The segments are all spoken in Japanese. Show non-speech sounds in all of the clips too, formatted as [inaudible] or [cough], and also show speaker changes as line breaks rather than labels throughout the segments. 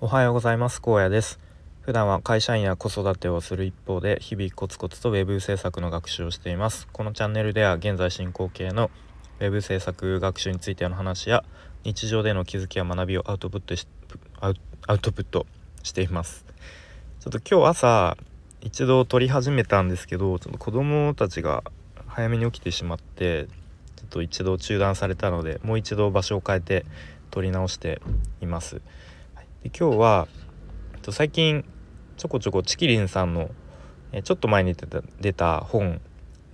おはようございます。高野です。普段は会社員や子育てをする一方で日々コツコツと web 制作の学習をしています。このチャンネルでは現在進行形の web 制作学習についての話や日常での気づきや学びをアウトプットしアウトプットしています。ちょっと今日朝一度撮り始めたんですけどちょっと子供たちが早めに起きてしまってちょっと一度中断されたのでもう一度場所を変えて撮り直しています。で今日は最近ちょこちょこチキリンさんのちょっと前に出た出た本、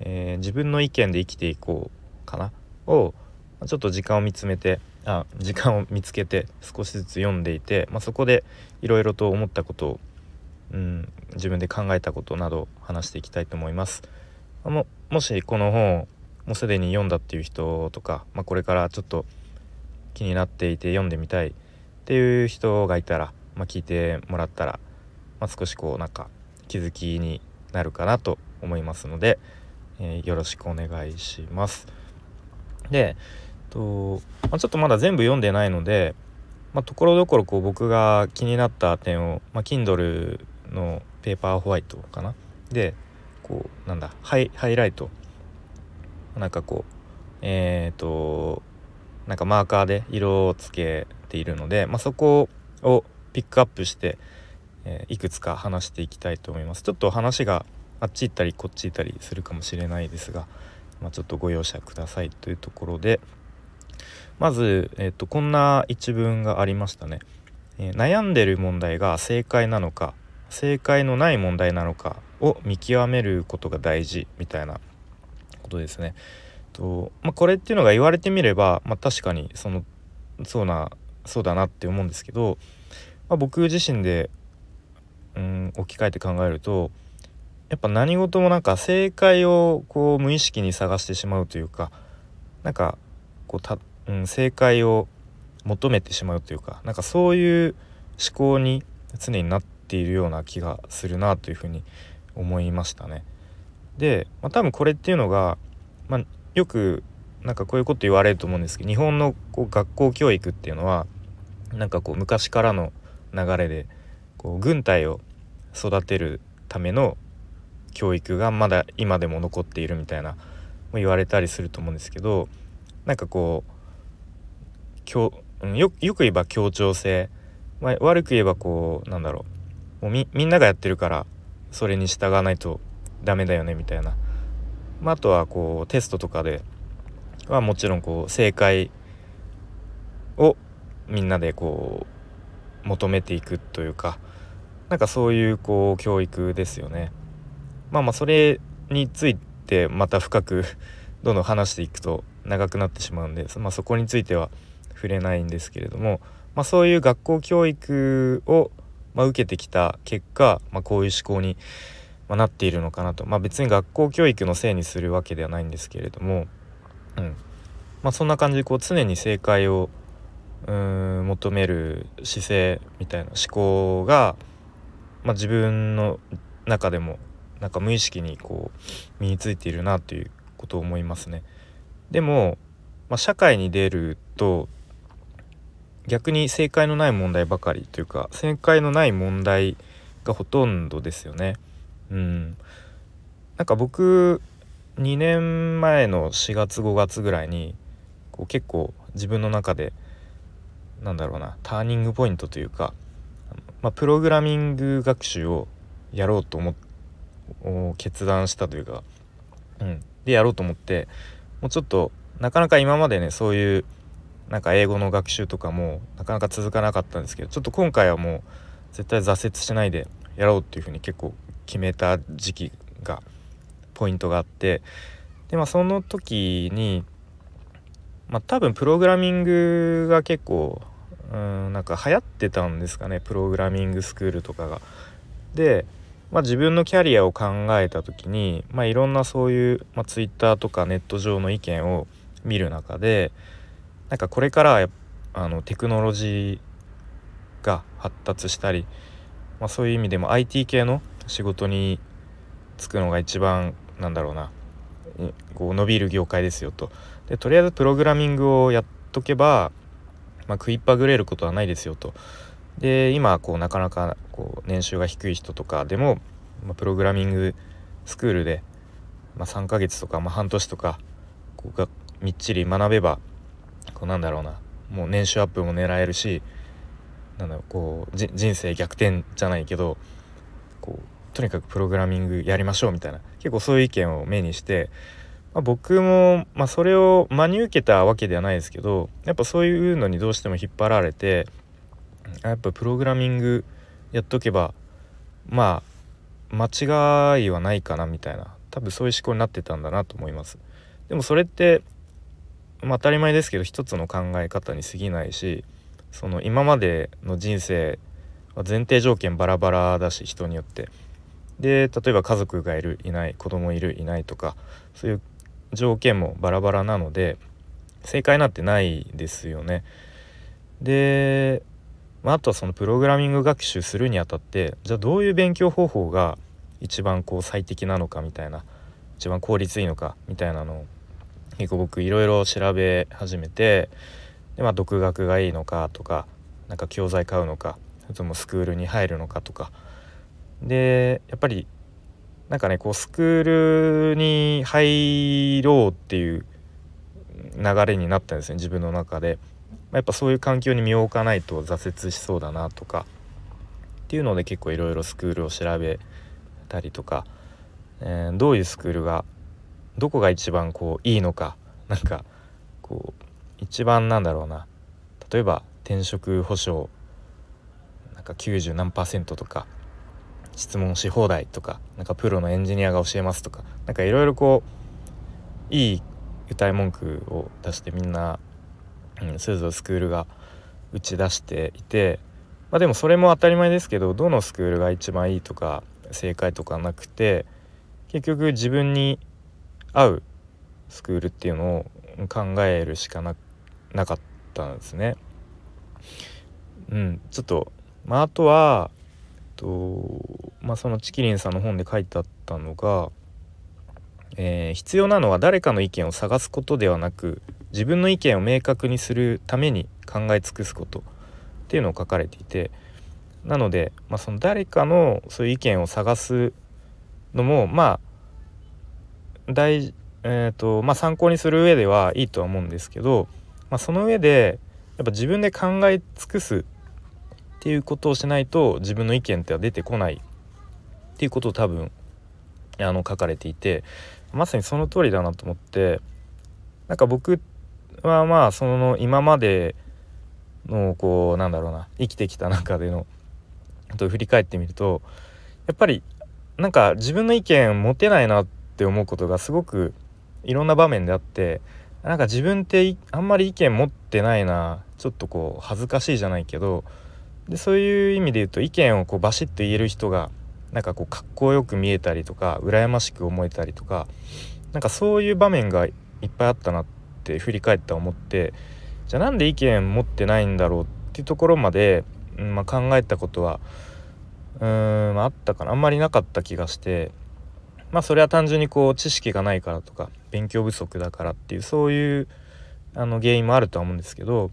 えー、自分の意見で生きていこう」かなをちょっと時間を見つめてあ時間を見つけて少しずつ読んでいて、まあ、そこでいろいろと思ったことを、うん、自分で考えたことなど話していきたいと思います。あももしこの本をもうすでに読んだっていう人とか、まあ、これからちょっと気になっていて読んでみたいっていう人がいたら、まあ、聞いてもらったら、まあ、少しこうなんか気づきになるかなと思いますので、えー、よろしくお願いします。でと、まあ、ちょっとまだ全部読んでないのでところどころ僕が気になった点を、まあ、Kindle のペーパーホワイトかな？でこうなんだハイハイライトなんかこうえっ、ー、となんかマーカーで色をつけているので、まあ、そこをピックアップして、えー、いくつか話していきたいと思いますちょっと話があっち行ったりこっち行ったりするかもしれないですが、まあ、ちょっとご容赦くださいというところでまず、えーと、こんな一文がありましたね、えー、悩んでる問題が正解なのか正解のない問題なのかを見極めることが大事みたいなことですね。とまあ、これっていうのが言われてみれば、まあ、確かにそのそうなそうだなって思うんですけど、まあ、僕自身でうん置き換えて考えるとやっぱ何事もなんか正解をこう無意識に探してしまうというかなんかこうた、うん、正解を求めてしまうというかなんかそういう思考に常になっているような気がするなというふうに思いましたね。で、まあ、多分これっていうのが、まあ、よくなんかこういうこと言われると思うんですけど日本のこう学校教育っていうのはなんかこう昔からの流れでこう軍隊を育てるための教育がまだ今でも残っているみたいなも言われたりすると思うんですけどなんかこうよよく言えば協調性、まあ、悪く言えばこうなんだろうもうみみんながやってるからそれに従わないとダメだよねみたいな。まあ、あとはこうテストとかではもちろんこう正解をみんなでこう求めていくというかなんかそういうこう教育ですよね。まあまあそれについてまた深く [laughs] どんどん話していくと長くなってしまうんで、まあ、そこについては触れないんですけれども、まあ、そういう学校教育を、まあ、受けてきた結果、まあ、こういう思考にまあ、なっているのかなとまあ別に学校教育のせいにするわけではないんですけれども、うんまあ、そんな感じでこう常に正解をうん求める姿勢みたいな思考が、まあ、自分の中でもなんか無意識にこう身についているなということを思いますね。でも、まあ、社会に出ると逆に正解のない問題ばかりというか正解のない問題がほとんどですよね。うんなんか僕2年前の4月5月ぐらいにこう結構自分の中でなんだろうなターニングポイントというか、まあ、プログラミング学習をやろうと思っ決断したというか、うん、でやろうと思ってもうちょっとなかなか今までねそういうなんか英語の学習とかもなかなか続かなかったんですけどちょっと今回はもう絶対挫折しないでやろうっていうふうに結構決めた時期がポイントがあってでまあその時にまあ多分プログラミングが結構うんなんか流行ってたんですかねプログラミングスクールとかが。で、まあ、自分のキャリアを考えた時に、まあ、いろんなそういう、まあ、Twitter とかネット上の意見を見る中でなんかこれからあのテクノロジーが発達したり、まあ、そういう意味でも IT 系の仕事に就くのが一番なんだろうなこう伸びる業界ですよとでとりあえずプログラミングをやっとけば、まあ、食いっぱぐれることはないですよと。で今こうなかなかこう年収が低い人とかでも、まあ、プログラミングスクールで、まあ、3ヶ月とか、まあ、半年とかこうがみっちり学べばこうなんだろうなもう年収アップも狙えるしなんだろうこう人生逆転じゃないけどこうとにかくプログラミングやりましょうみたいな結構そういう意見を目にして、まあ、僕も、まあ、それを真に受けたわけではないですけどやっぱそういうのにどうしても引っ張られてやっぱプログラミングやっとけばまあ間違いはないかなみたいな多分そういう思考になってたんだなと思います。でもそれって、まあ、当たり前ですけど一つの考え方に過ぎないしその今までの人生は前提条件バラバラだし人によってで例えば家族がいるいない子供いるいないとかそういう条件もバラバラなので正解なんてないですよね。で、まあ、あとはそのプログラミング学習するにあたってじゃあどういう勉強方法が一番こう最適なのかみたいな一番効率いいのかみたいなのを結構僕いろいろ調べ始めてで、まあ、独学がいいのかとかなんか教材買うのかそれともスクールに入るのかとかでやっぱりなんかねこうスクールに入ろうっていう流れになったんですね自分の中で、ま、やっぱそういう環境に身を置かないと挫折しそうだなとかっていうので結構いろいろスクールを調べたりとか、えー、どういうスクールがどこが一番こういいのかなんかこう一番なんだろうな。例えば転職保証なんか90何パーセントとか質問し放題とかなんかプロのエンジニアが教えますとか何かいろいろこういい歌い文句を出してみんな、うん、それぞれスクールが打ち出していて、まあ、でもそれも当たり前ですけどどのスクールが一番いいとか正解とかなくて結局自分に合うスクールっていうのを考えるしかななかったんですね。うん、ちょっと、まあ、あとはとまあそのチキリンさんの本で書いてあったのが、えー、必要なのは誰かの意見を探すことではなく自分の意見を明確にするために考え尽くすこと。っていうのを書かれていてなので、まあ、その誰かのそういう意見を探すのもまあ大えーとまあ、参考にする上ではいいとは思うんですけど、まあ、その上でやっぱ自分で考え尽くすっていうことをしないと自分の意見っては出てこないっていうことを多分あの書かれていてまさにその通りだなと思ってなんか僕はまあその今までのこうなんだろうな生きてきた中でのと振り返ってみるとやっぱりなんか自分の意見持てないなって思うことがすごくいろんな場面であってなんか自分ってあんまり意見持ってないなちょっとこう恥ずかしいじゃないけどでそういう意味で言うと意見をこうバシッと言える人がなんかこうかっこよく見えたりとか羨ましく思えたりとかなんかそういう場面がいっぱいあったなって振り返って思ってじゃあなんで意見持ってないんだろうっていうところまで、うんまあ、考えたことはうーん、あ、あったかな。あんまりなかった気がしてまあそれは単純にこう知識がないからとか勉強不足だからっていうそういうあの原因もあるとは思うんですけど、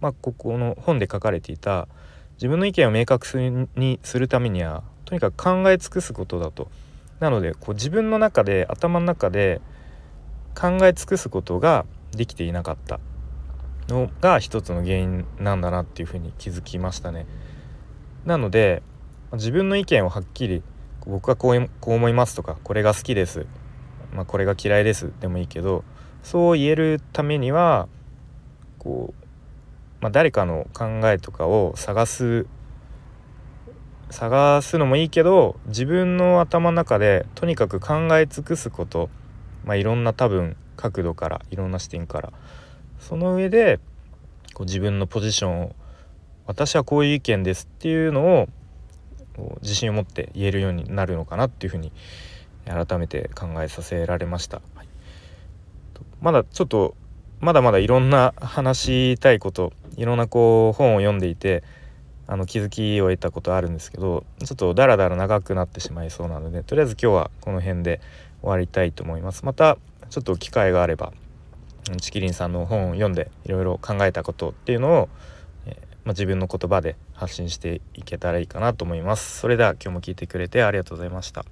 まあ、ここの本で書かれていた自分の意見を明確にするためにはとにかく考え尽くすことだと。なのでこう自分の中で頭の中で考え尽くすことができていなかったのが一つの原因なんだなっていうふうに気づきましたね。なので自分の意見をはっきり僕はこうこう思いますとかこれが好きです、まあ、これが嫌いですでもいいけどそう言えるためにはこうまあ、誰かの考えとかを探す探すのもいいけど自分の頭の中でとにかく考え尽くすこと、まあ、いろんな多分角度からいろんな視点からその上でこう自分のポジションを私はこういう意見ですっていうのを自信を持って言えるようになるのかなっていうふうに改めて考えさせられました。はい、まだちょっとまだまだいろんな話したいこといろんなこう本を読んでいてあの気づきを得たことあるんですけどちょっとだらだら長くなってしまいそうなのでとりあえず今日はこの辺で終わりたいと思いますまたちょっと機会があればチキリンさんの本を読んでいろいろ考えたことっていうのを、えまあ、自分の言葉で発信していけたらいいかなと思います。それでは今日も聞いてくれてありがとうございました。